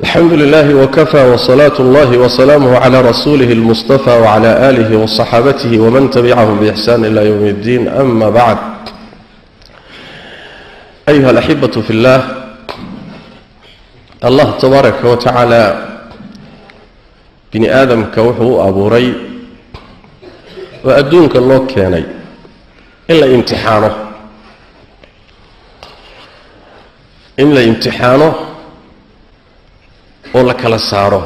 الحمد لله وكفى وصلاة الله وسلامه على رسوله المصطفى وعلى آله وصحابته ومن تبعهم بإحسان إلى يوم الدين. أما بعد أيها الأحبة في الله الله تبارك وتعالى بني آدم كوحو أبو ري وأدونك الله كاني إلا امتحانه. in la imtixaano oo la kala saaro.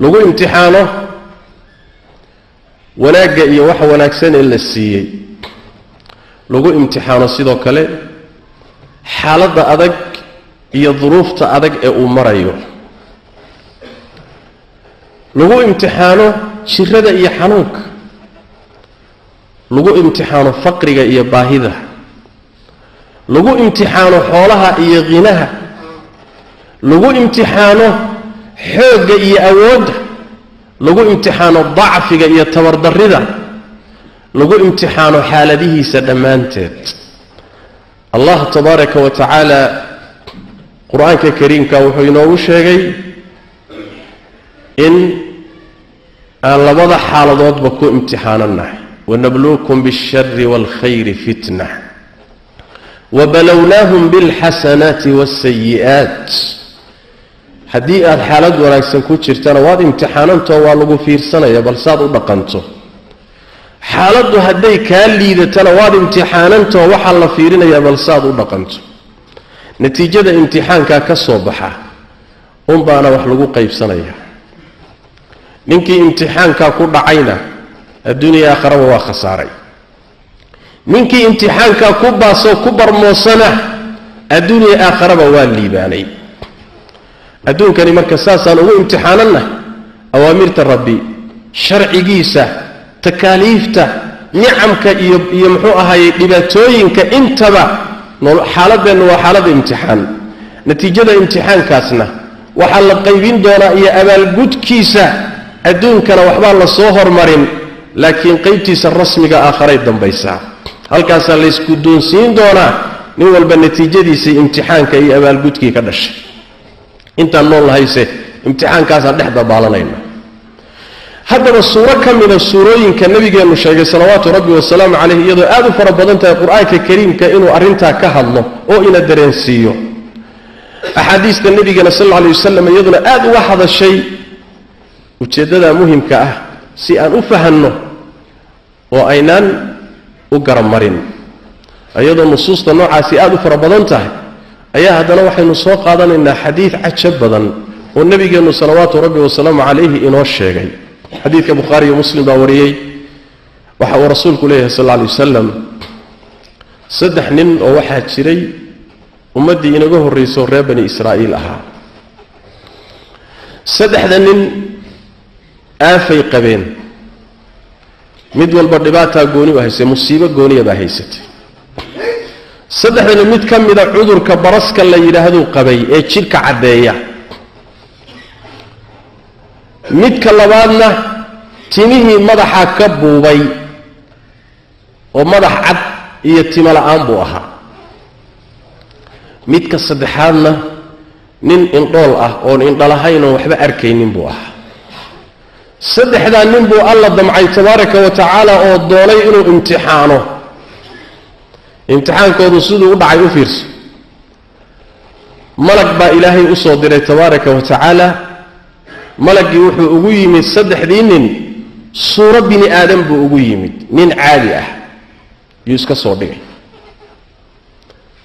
Lagu imtixaano wanaagga iyo waxa wanaagsan ee la siiyey. Lagu imtixaano sidoo kale xaaladda adag iyo duruufta adag ee uu marayo. Lagu imtixaano jirada iyo xanuunka. Lagu imtixaano faqriga iyo baahida lagu imtixaano xoolaha iyo khinaha lagu imtixaano xoogga iyo awoodda lagu imtixaano dacfiga iyo tabardarrida. Lagu imtixaano xaaladihiisa dhammaanteed. Allah tabaaraka wa tacaala qur'aanka kariimka wuxuu inoogu sheegay in aan labada xaaladoodba ku imtixaananahay wanabluukum biاlshari wاlkhayri fitna wabalownaahum biاlxasanaati wاlsayi'aat haddii aada xaalad wanaagsan ku jirtana waad imtixaanantoo waa lagu fiirsanaya bal saad u dhaqanto. Xaaladdu hadday kaa liidatana waad imtixaanantoo waxaa la fiirinayaa bal saad u dhaqanto. Natiijada imtixaankaa ka soo baxa unbaana wax lagu qaybsanaya. Ninkii imtixaankaa ku dhacayna adduuniya aakharaba waa khasaaray ninkii imtixaankaa ku baasoo ku barmoosana adduuniya aakharaba waa liibaanay. Adduunkani marka saasaan ugu imtixaananah awaamirta rabbi sharcigiisa takaaliifta nicamka iyo iyo muxuu ahaayey dhibaatooyinka intaba xaaladeennu waa xaalada imtixaan. Natiijada imtixaankaasna waxaa la qaybin doonaa iyo abaalgudkiisa adduunkana waxbaa la soo hormarin laakiin qaybtiisa rasmiga aakharay dambaysaa halkaasaa laysku doonsiin doonaa nin walba natiijadiisii imtixaanka iyo abaalgudkii ka dhashay. Intaan nool lahayse imtixaankaasaan dhex dabaalanayna haddaba suuro ka mida suurooyinka nabigeennu sheegay salawaatu rabbi wasalaamu caleyh iyadoo aad u fara badan tahay qur'aanka kariimka inuu arrintaa ka hadlo oo ina dareensiiyo. Axaadiista nebigana sal alay wasalam iyaduna aad uga hadashay ujeeddada muhimka ah si aan u fahanno oo aynaan u garamarin iyadoo nusuusta noocaasi aad u fara badan tahay ayaa haddana waxaynu soo qaadanaynaa xadiid cajab badan oo nebigeennu salawaatu rabbi wasalaamu calayhi inoo sheegay. Xadiidka bukhaari iyo muslim baa wariyey. Waxa uu rasuulku leeyahay sal alay wasalam saddex nin oo waxaa jiray ummaddii inaga horrayso reer bani israa'iil ahaa. Saddexda nin aafay qabeen mid walba dhibaataa gooni u haysay musiibo gooniya baa haysatay. Saddexdani mid ka mida cudurka baraska la yidhaahduu qabay ee jidhka caddeeya. Midka labaadna timihii madaxa ka buubay oo madax cad iyo timo la'aan buu ahaa. Midka saddexaadna nin indhool ah oon indhalahayn oon waxba arkaynin buu ahaa saddexdaa nin buu alla damcay tabaaraka wa tacaala oo doonay inuu imtixaano. Imtixaankoodu siduu u dhacay u fiirso. Malag baa ilaahay u soo diray tabaaraka wa tacaala. Malaggii wuxuu ugu yimid saddexdii nin. Suuro bini aadam buu ugu yimid. Nin caadi ah. Yuu iska soo dhigay.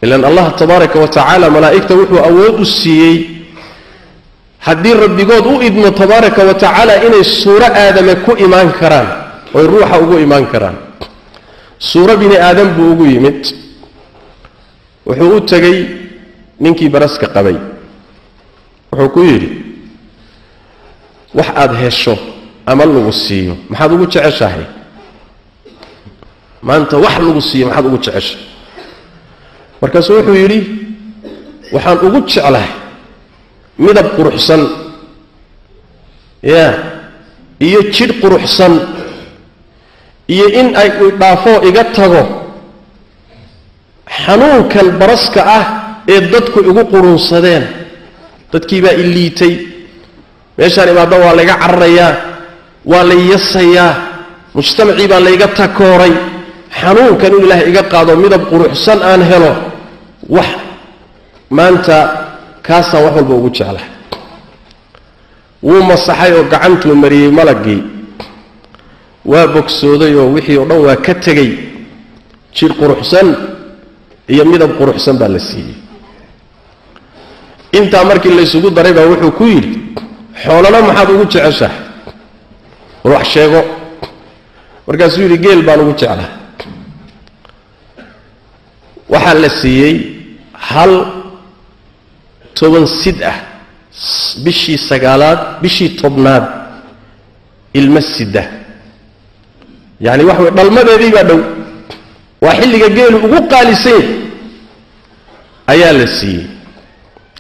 Ilan allah tabaaraka wa tacaala malaa'igta wuxuu awood u siiyey haddii rabbigood u idmo tabaaraka wa tacaala inay suuro aadame ku imaan karaan oy ruuxa ugu imaan karaan. Suuro bini aadam buu ugu yimid. Wuxuu u tegey ninkii baraska qabay. Wuxuu ku yidhi wax aada hesho ama lagu siiyo maxaad ugu jeceshahay? Maanta wax lagu siiyo maxaad ugu jeceshahay? Markaasuu wuxuu yidhi waxaan ugu jeclahay midab quruxsan ya iyo jidh quruxsan iyo in ay dhaafoo iga tago xanuunkan baraska ah ee dadku igu qurunsadeen dadkiibaa iliitay meeshaan imaadda waa layga cararayaa waa lay yasayaa mujtamacii baa layga takooray xanuunkan in ilaahay iga qaado midab quruxsan aan helo wax maanta kaasaan wax walba ugu jeclahay wuu masaxay oo gacantuu mariyey malaggii waa bogsooday oo wixii oo dhan waa ka tegey. Jir quruxsan iyo midab quruxsan baa la siiyey. Intaa markii laysugu daray baa wuxuu ku yidhi xoolana maxaad ugu jeceshahay? War wax sheego. Markaasuu yidhi geel baan ugu jeclahay waxaa la siiyey hal toban sid ah bishii sagaalaad bishii tobnaad ilma sida. Yacni waxa weye dhalmadeedii baa dhow. Waa xilliga geelu ugu qaalisan yahay ayaa la siiyey.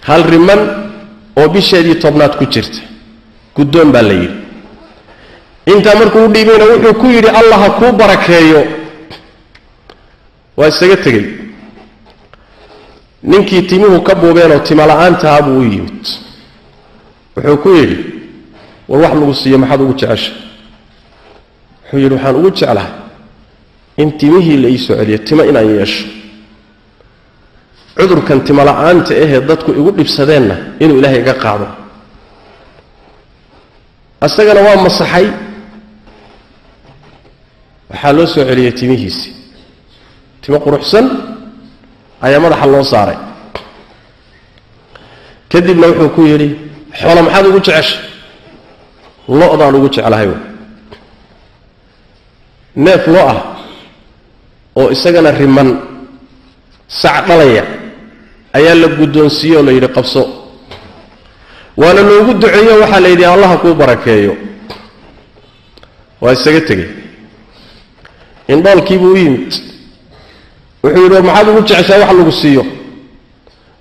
Hal riman oo bisheedii tobnaad ku jirta. Guddoon baa la yidhi. Intaa markuu u dhiibayna wuxuu ku yidhi allah ha kuu barakeeyo. Waa isaga tegey ninkii timuhu ka buubeenoo tima la'aantahaa buu u yimid. Wuxuu ku yidhi war wax lagu siiyo maxaad ugu jecesha wuxuu yidhi waxaan ugu jeclahay in timihii la ii soo celiyo timo inaan yeesho. Cudurkan timo la'aanta ahee dadku igu dhibsadeenna inuu ilaahay iga qaado. Isagana waa masaxay. Waxaa loo soo celiyey timihiisii timo quruxsan ayaa madaxa loo saaray. Kadibna wuxuu ku yidhi xoolo maxaad ugu jecesha lo-daan ugu jeclahay w neef lo ah oo isagana riman sac dhalaya ayaa la guddoonsiiye oo la yidhi qabso. Waana loogu duceeyo waxaa la yidhi allaha kuu barakeeyo. Waa isaga tegey. Indhoolkiibuu u yimid wuxuu yidhi war maxaad ugu jeceshaa wax lagu siiyo?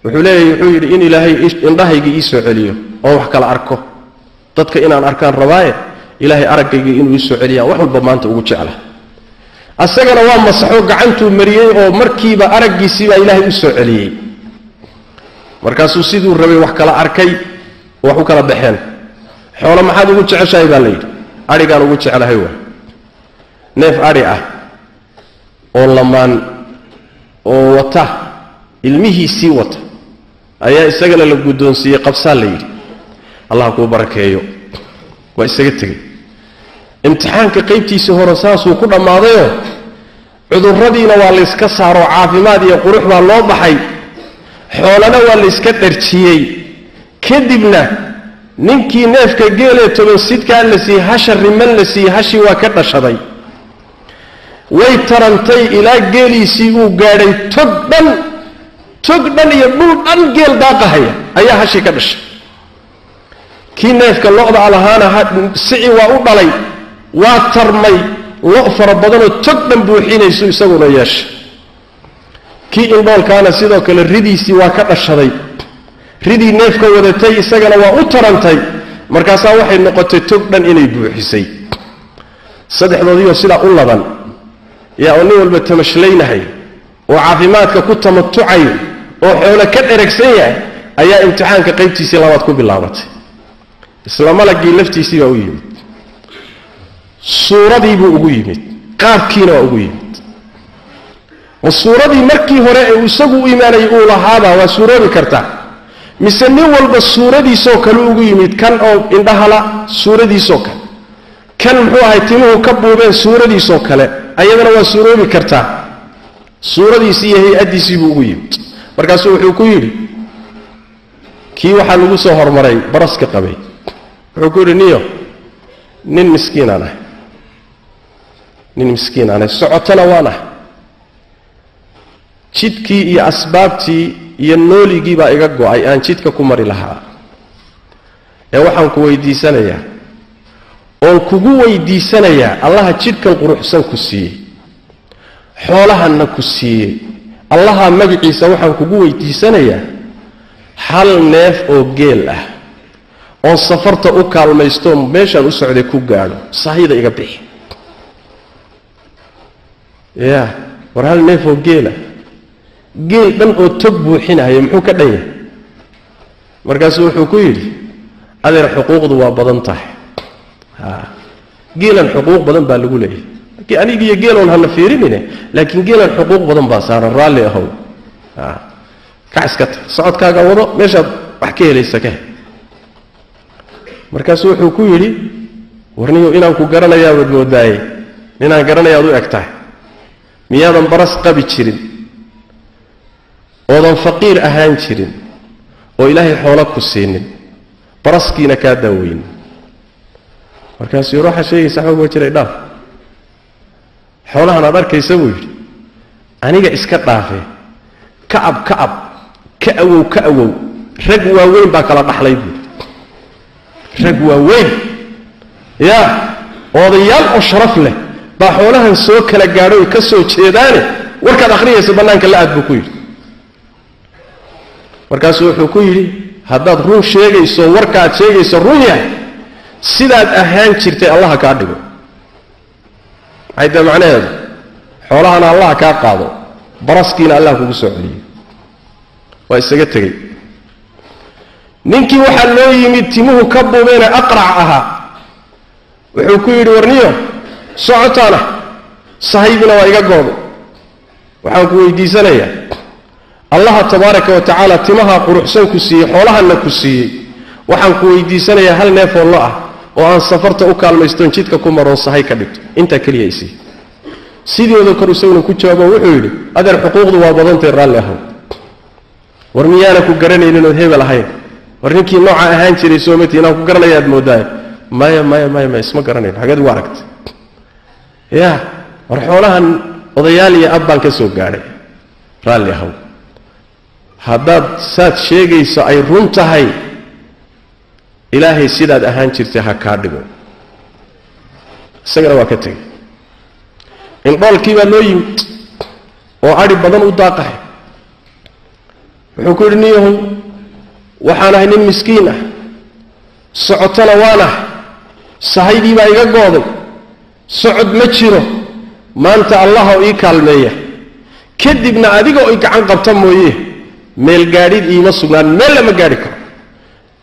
Wuxuu leeyahy wuxuu yidhi in ilaahay indhahaygii ii soo celiyo oon wax kala arko. Dadka inaan arkaan rabaaye ilaahay araggaygii inuu ii soo celiyaa wax walba maanta ugu jecla. Asagana waa masaxo gacantuu mariyey oo markiiba araggiisiibaa ilaahay u soo celiyey. Markaasuu siduu rabay wax kala arkay wax u kala baxeen. Xoolo maxaad ugu jeceshahay? baa layidhi adhigaan ugu jeclahay waa neef adhi ah oo lamaan oo wata ilmihiisii wata ayaa isagana la guddoonsiiyey qabsaa la yidhi. Allah kuu barakeeyo. Waa isaga tegey. Imtixaanka qaybtiisii hore saasuu ku dhammaadayoo cudurradiina waa layska saaroo caafimaad iyo qurux baa loo baxay xoolana waa layska dharjiyey. Kadibna ninkii neefka geelee toban sidkaa la siiyey hasha riman la siiyey hashii waa ka dhashaday way tarantay ilaa geeliisii uu gaadhay tog dhan tog dhan iyo dhul dhan geel daaqahaya ayaa hashii ka dhashay. Kii neefka lo-da lahaana sici waa u dhalay waa tarmay lo fara badanoo tog dhan buuxinaysu isaguna yeeshay. Kii indhoolkaana sidoo kale ridiisii waa ka dhashaday. Ridii neefka wadatay isagana waa u tarantay. Markaasaa waxay noqotay tog dhan inay buuxisay. Saddexdoodiioo sidaa u laban yaa oo nin walba tamashlaynahaya oo caafimaadka ku tamatucayo oo xoolo ka dheragsan yahay ayaa imtixaanka qaybtiisii labaad ku bilaabatay. Isla malagii laftiisii baa u yimid. Suuradiibuu ugu yimid. Qaabkiina waa ugu yimid. Ma suuradii markii hore ee isagu u imaanayay uu lahaaba waa suuroobi kartaa mise nin walba suuradiisoo kale ugu yimid kan oo indhahala suuradiisoo kale kan muxuu ahay timuhu ka buubeen suuradiisoo kale ayadana waa suuroobi kartaa suuradiisii iyo hay'addiisii buu ugu yimid. Markaasuu wuxuu ku yidhi kii waxaa lagu soo hormaray baraska qabay. Wuxuu ku yidhi niyo nin miskiinaan ah nin miskiinaan ah socotona waan ah jidkii iyo asbaabtii iyo nooligii baa iga go'ay. Aan jidka ku mari lahaa. Ee waxaan ku weydiisanayaa oon kugu weydiisanayaa allaha jidhkan quruxsan ku siiyey. Xoolahanna ku siiyey. Allaha magaciisa waxaan kugu weydiisanayaa hal neef oo geel ah oon safarta u kaalmaystoon meeshaan u socday ku gaadho sahayda iga bixi. Ya war hal neef oo geelah geel dhan oo tog buuxinaya muxuu ka dhan yahay markaasuu wuxuu ku yidhi adeer xuquuqdu waa badan tahay geelan xuquuq badan baa lagu leeyahay. Anigiiyo geeloon hana fiirinine laakiin geelan xuquuq badan baa saaran raalli ahow. Kac iska tag socodkaaga wado meeshaad wax ka helaysa ka hel. Markaasuu wuxuu ku yidhi warniyo inaan ku garanayaabaad moodaaye ninaan garanayaad u eg tahay. Miyaadan baras qabi jirin. Oodan faqiir ahaan jirin. Oo ilaahay xoolo ku siinin. Baraskiina kaa daaweynin markaasuu waxaa sheegaysa waxba jiray dhaaf. Xoolahan aad arkaysa buu yidhi aniga iska dhaafe kacab kacab ka awow ka awow rag waaweyn baa kala dhaxlay buui rag waaweyn yaa odayaal oo sharaf leh baa xoolahan soo kala gaadhoy ka soo jeedaane warkaad akhriyaysa bannaanka la aad buu ku yidhi. Markaasuu wuxuu ku yidhi haddaad run sheegayso warkaaad sheegayso run yahay sidaad ahaan jirtay allaha kaa dhigo. Maxay dee macnaheedu? Xoolahana allaha kaa qaado baraskiina allah kugu soo celiyo waa isaga tegey. Ninkii waxaa loo yimid timuhu ka buubeene aqrac ahaa. Wuxuu ku yidhi warniyo socotaana sahaydina waa iga gooday waxaan ku weydiisanayaa. Allaha tabaaraka wa tacaala timaha quruxsan ku siiyey xoolahanna ku siiyey. Waxaan ku weydiisanayaa hal neefoo lo ah oo aan safarta u kaalmaystoon jidka ku maroon sahay ka dhigto. Intaa keliya isii sideeda kor isaguna ku jawaabo wuxuu yidhi adeer xuquuqdu waa badantay raalli ahow war miyaana ku garanaynin ood hebel ahayn? War ninkii nooca ahaan jiray soomati inaan ku garanaya aad moodaayo maya maya maya maya isma garanayn. Xageed ugu aragtay. Ya war xoolahan odayaal iyo ab baan ka soo gaadhay raalli ahow haddaad saad sheegayso ay run tahay ilaahay sidaad ahaan jirtay ha kaa dhigo. Isagana waa ka tegey indhoolkii baa loo yimid oo adhi badan u daaqahay. Wuxuu ku yidhi niyahow waxaan ahay nin miskiin ah. Socotona waan ah. Sahaydii baa iga gooday. Socod ma jiro. Maanta allaha ii kaalmeeya. Kadibna adiga oy gacan qabta mooye meel gaadhid iima sugnaan meel lama gaadhi karo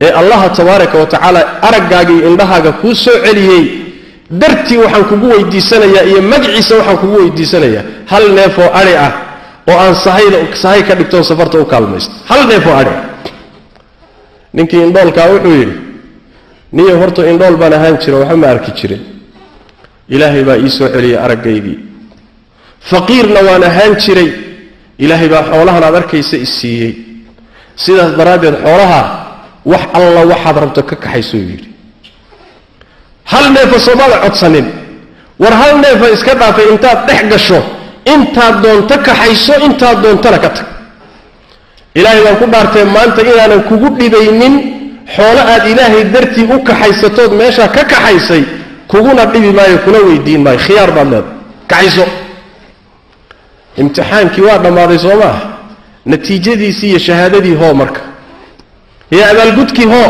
ee allaha tabaaraka wa tacaala araggaagii indhahaaga kuu soo celiyey dartii waxaan kugu weydiisanayaa iyo magaciisa waxaan kugu weydiisanayaa. Hal neefoo adhi ah oo aan sahay ka dhigtoon safarta u kaalmaysto. Hal neefoo adhi. Ah ninkii indhoolkaa wuxuu yidhi niyo horta indhool baan ahaan jira waxba ma arki jirin. Ilaahay baa ii soo celiyey araggaydii faqiirna waan ahaan jiray. Ilaahay baa xoolahan aad arkaysa i siiyey. Sidaas daraaddeed xoolaha wax alla waxaad rabto ka kaxaysuu yidhi. Hal neefa soomaada codsanin war hal neefa iska dhaafay intaad dhex gasho intaad doonto kaxayso intaad doontana ka tag. Ilaahay baan ku dhaartee maanta inaanan kugu dhibaynin xoolo aad ilaahay dartii u kaxaysatood meeshaa ka kaxaysay kuguna dhibi maayo kuna weydiin maayo. Khiyaar baad leedahay. Kaxayso. Imtixaankii waa dhammaaday soo maaha. Natiijadiisii iyo shahaadadii hoo marka iyo abaalgudkii hoo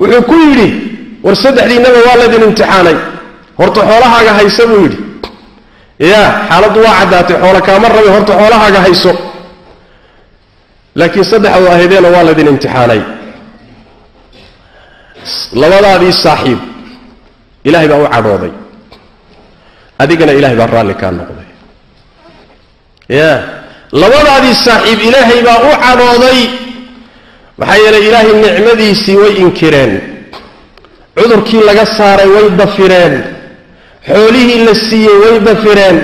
wuxuu ku yidhi war saddexdiinnaba waa laydin imtixaanay. Horta xoolahaaga haysa buu yidhi. Ya xaaladdu waa caddaatay. Xoolo kaama rabe horta xoolahaaga hayso. Laakiin saddexdu ahaydeena waa laydin imtixaanay. Labadaadii saaxiib ilaahay baa u cadhooday adigana ilahay baa raalli kaa noqday. Ya labadaadii saaxiib ilaahay baa u cadhooday maxaa yeelay ilaahay nicmadiisii way inkireen. Cudurkii laga saaray way dafireen. Xoolihii la siiyey way dafireen.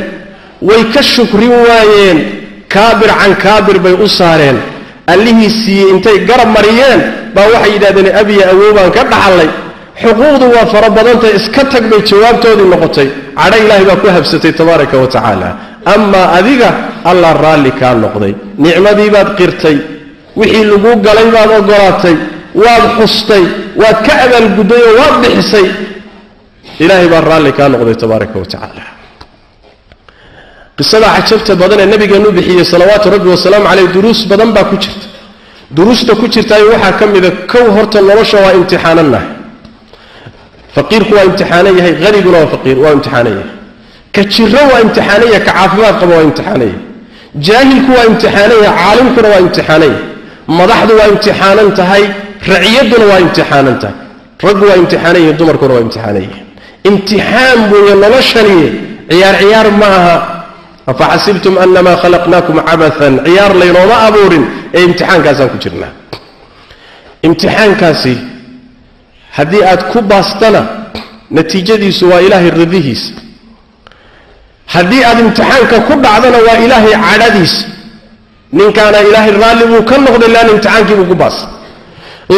Way ka shukrin waayeen. Kaabir can kaabir bay u saareen. Allihii siiyey intay garab mariyeen baa waxay yidhahdeen abiya awoobaan ka dhaxallay xuquuqdu waa fara badantay iska tag bay jawaabtoodii noqotay. Cadho ilaahay baa ku habsatay tabaaraka wa tacaala. Amaa adiga allah raalli kaa noqday. Nicmadii baad qirtay wixii lagu galay baad ogolaatay waad xustay waad ka abaalgudday oo waad bixisay. Ilaahay baa raalli kaa noqday tabaaraka wa tacaala. Qisada cajabta badan ee nabigeenu bixiyey salawaatu rabbi wasalaamu caleyh duruus badan baa ku jirta. Duruusta ku jirtaayo waxaa ka mida kow horta nolosha waa imtixaananahay faqiirku waa imtixaanan yahay haniguna waa faqiir waa imtixaanan yahay. Ka jiro waa imtixaanan yahay ka caafimaad qaba waa imtixaanan yahay. Jaahilku waa imtixaanaya caalimkuna waa imtixaanaya madaxdu waa imtixaanan tahay raciyadduna waa imtixaanan tahay. Raggu waa imtixaanan yihiin dumarkuna waa imtixaanan yihiin imtixaan buuya noloshaniye ciyaar ciyaar ma aha. Afaxasibtum anamaa khalaqnaakum cabathan? Ciyaar laynooma abuurin ee imtixaankaasaan ku jirnaa. Imtixaankaasi haddii aad ku baastana natiijadiisu waa ilaahay radihiisa haddii aad imtixaanka ku dhacdana waa ilaahay cadhadiisa ninkaana ilaahay raalli buu ka noqday leanna imtixaankiibuu ku baastay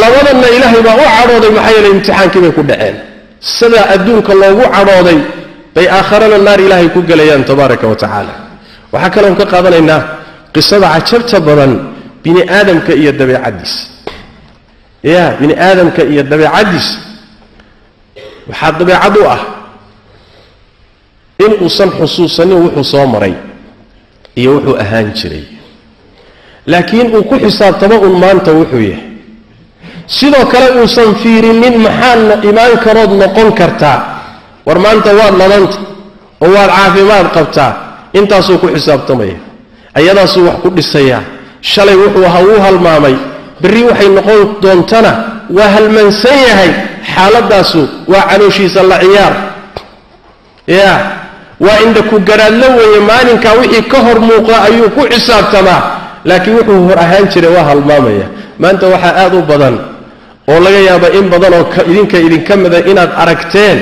labadanna ilaahay baa u cadhooday maxaa yeeley imtixaankii bay ku dhaceen. Sidaa adduunka loogu cadhooday bay aakharana naar ilaahay ku gelayaan tabaaraka wa tacaala. Waxaa kaloon ka qaadanaynaa qisada cajabta badan bini aadamka iyo dabeecaddiisa ya bini aadamka iyo dabeecaddiisa waxaa dabeecad u ah in uusan xusuusanin wuxuu soo maray iyo wuxuu ahaan jiray laakiin uu ku xisaabtamo un maanta wuxuu yahay. Sidoo kale uusan fiirinin maxaadna imaan karood noqon kartaa. War maanta waad ladanta oo waad caafimaad qabtaa. Intaasuu ku xisaabtamaya. Ayadaasuu wax ku dhisayaa shalay wuxuu ahaa wuu halmaamay. Berri waxay noqon doontana waa halmansan yahay. Xaaladaasu waa calooshiisa la ciyaar. Ya waa indha ku garaadlo weeye maalinkaa wixii ka hor muuqda ayuu ku xisaabtamaa laakiin wuxuu hor ahaan jiray waa halmaamaya. Maanta waxaa aad u badan oo laga yaaba in badan oo idinka idinka mida inaad aragteen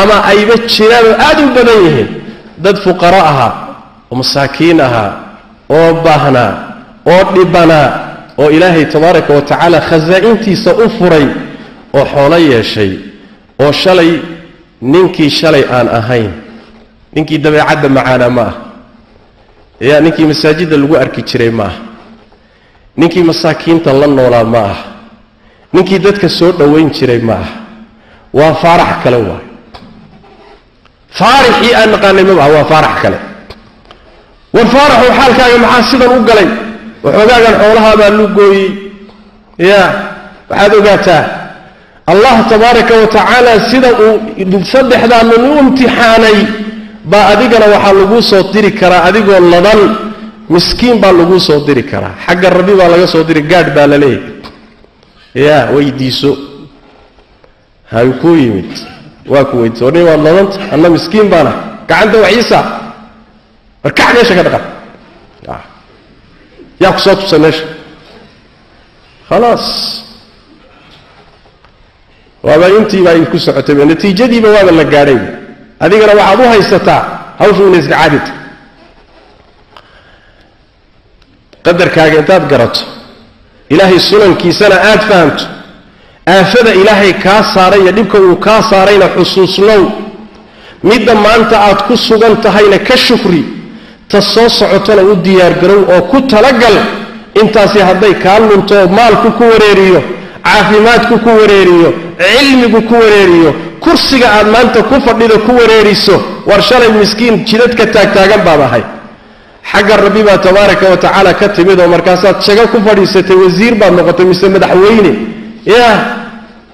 ama ayba jiraan oo aad u badan yihiin. Dad fuqaro ahaa oo masaakiin ahaa oo baahnaa oo dhibanaa oo ilaahay tabaaraka wa tacaala khasaa'intiisa u furay oo xoolo yeeshay oo shalay ninkii shalay aan ahayn. Ninkii dabeecadda macaanaa ma ah ya ninkii masaajidda lagu arki jiray ma ah ninkii masaakiinta la noolaa ma ah ninkii dadka soo dhowayn jiray ma ah waa faarax kale waay faarixii aan naqaanay ma ah waa faarax kale. War faaraxow xaalkaaga maxaa sidan u galay? Waxoogaagan xoolahaa baa lu gooyey. Ya waxaad ogaataa allah tabaaraka wa tacaala sida uu saddexdaanun u imtixaanay baa adigana waxaa laguu soo diri karaa adigoo ladan miskiin baa laguu soo diri karaa. Xagga rabbi baa laga soo diri gaadh baa la leeyahay. Ya weydiiso. Hay kuu yimid. Waa ku weydiiso. Warni waad ladanta anna miskiin baana. Gacanta waxiisa war kac meesha ka dhaqan. Yaa ku soo meesha. Khalaas. Waaba intiibaa idinku socotayba natiijadiiba waaba la gaadhay adigana waxaad u haysataa hawshu ina iska caadita qadarkaaga intaad garato ilaahay sunankiisana aad fahamto aafada ilaahay kaa saaray iyo dhibka uu kaa saarayna xusuusnow midda maanta aad ku sugan tahayna ka shukri ta soo socotona u diyaargarow oo ku talagal intaasi hadday kaa lunto maalku ku wareeriyo caafimaadku ku wareeriyo cilmigu ku wareeriyo kursiga aad maanta ku fadhido ku wareeriso war shalay miskiin jidadka taagtaagan baad ahay xagga rabbi baa tabaaraka wa tacaala ka timid oo markaasaad shago ku fadhiisatay wasiir baad noqotay mise madaxweyne. Ya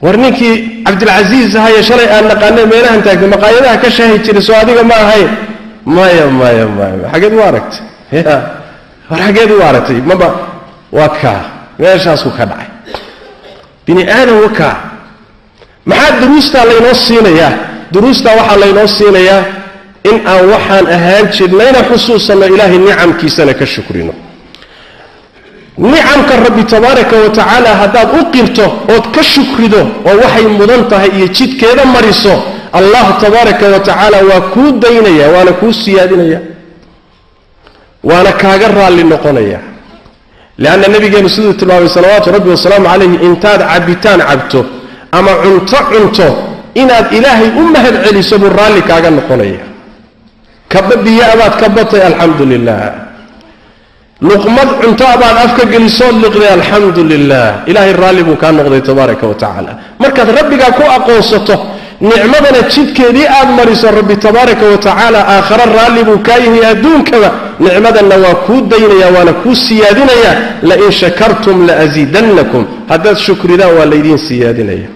war ninkii cabdilcasiis ahaye shalay aan naqaane meelahan taagtay maqaayadaha ka shaahi jiray soo adiga ma ahayn maya maya maya xageed u aragtay. Ya war xageed u aragtay maba waa kaa meeshaasku ka dhacay. Bini aadam wakaa maxaa duruustaa laynoo siinayaa? Duruustaa waxaa laynoo siinayaa in aan waxaan ahaan jirnayna xusuusanno ilaahay nicamkiisana ka shukrino. Nicamka rabbi tabaaraka wa tacaala haddaad u qirto ood ka shukrido oo waxay mudan tahay iyo jidkeeda mariso allah tabaaraka wa tacaala waa kuu daynaya waana kuu siyaadinaya waana kaaga raalli noqonaya. Leanna nabigeenu siduu tilmaamay salawaatu rabbi wasalaamu calayhi intaad cabitaan cabto ama cunto cunto inaad ilaahay u mahad celiso buu raalli kaaga noqonaya. Kaba biyo abaad ka batay alxamdu lilah luqmad cunto abaad afka gelisood liqday alxamdu lilah ilaahay raalli buu kaa noqday tabaaraka wa markaad rabbigaa ku aqoonsato nicmadana jidkeedii aad mariso rabbi tabaaraka wa tacaala aakhare raalli buu kaa yihi adduunkaba nicmadanna waa kuu daynaya waana kuu siyaadinaya lain shakartum laasiidannakum haddaad shukridaan waa laydiin siyaadinaya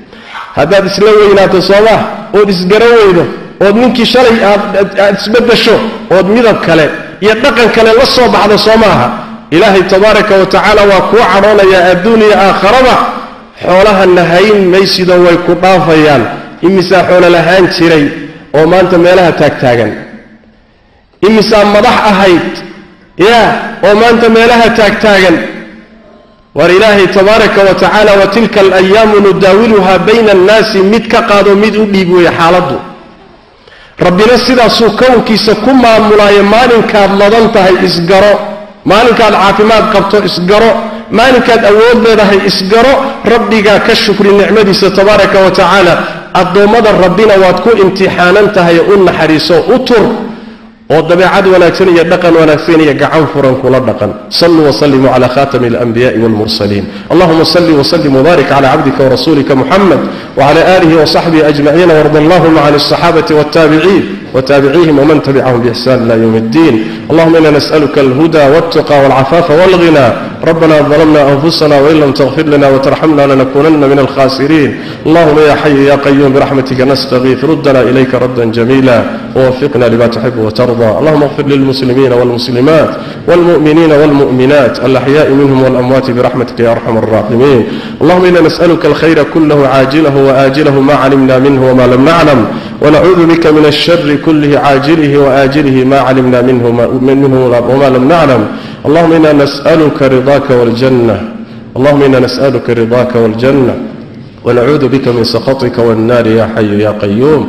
haddaad isla weynaato soomaa ood isgaran weydo ood ninkii shalay aad isbedesho ood midab kale iyo dhaqan kale la soo baxda soo maaha ilaahay tabaaraka wa tacaala waa kuu cadhoonayaa adduun iyo aakharaba xoolahana hayn maysido way ku dhaafayaan. Imisaa xoolo lahaan jiray oo maanta meelaha taagtaagan imisaa madax ahayd ya oo maanta meelaha taagtaagan war ilaahay tabaaraka wa tacaala wa tilka alayaamu nudaawiluhaa bayna annaasi mid ka qaado mid u dhiib weeye xaaladdu. Rabbina sidaasuu kownkiisa ku maamulaayo maalinkaad ladan tahay isgaro. Maalinkaad caafimaad qabto isgaro. Maalinkaad awood leedahay isgaro. Rabbigaa ka shukri nicmadiisa tabaaraka wa tacaala. Addoommada rabbina waad ku imtixaanan tahay u naxariiso u tur oo dabeecad wanaagsan iyo dhaqan wanaagsan iyo gacan furan kula dhaqan sallu wa sallimu ala khatami al-anbiya'i wal mursalin allahumma salli wa sallim wa barik ala abdika wa rasulika muhammad wa ala alihi wa sahbihi ajma'in warda allahumma an as-sahabati wat tabi'in وتابعيهم ومن تبعهم بإحسان إلى يوم الدين اللهم إنا نسألك الهدى والتقى والعفاف والغنى ربنا ظلمنا أنفسنا وإن لم تغفر لنا وترحمنا لنكونن من الخاسرين. اللهم يا حي يا قيوم برحمتك نستغيث ردنا إليك ردا جميلا. ووفقنا لما تحب وترضى. اللهم اغفر للمسلمين والمسلمات والمؤمنين والمؤمنات الأحياء منهم والأموات برحمتك يا أرحم الراحمين. اللهم إنا نسألك الخير كله عاجله وآجله ما علمنا منه وما لم نعلم. ونعوذ بك من الشر كله عاجله وآجله ما علمنا منه, منه وما لم نعلم. اللهم إنا نسألك رضاك والجنة. اللهم إنا نسألك رضاك والجنة. ونعوذ بك من سخطك والنار يا حي يا قيوم.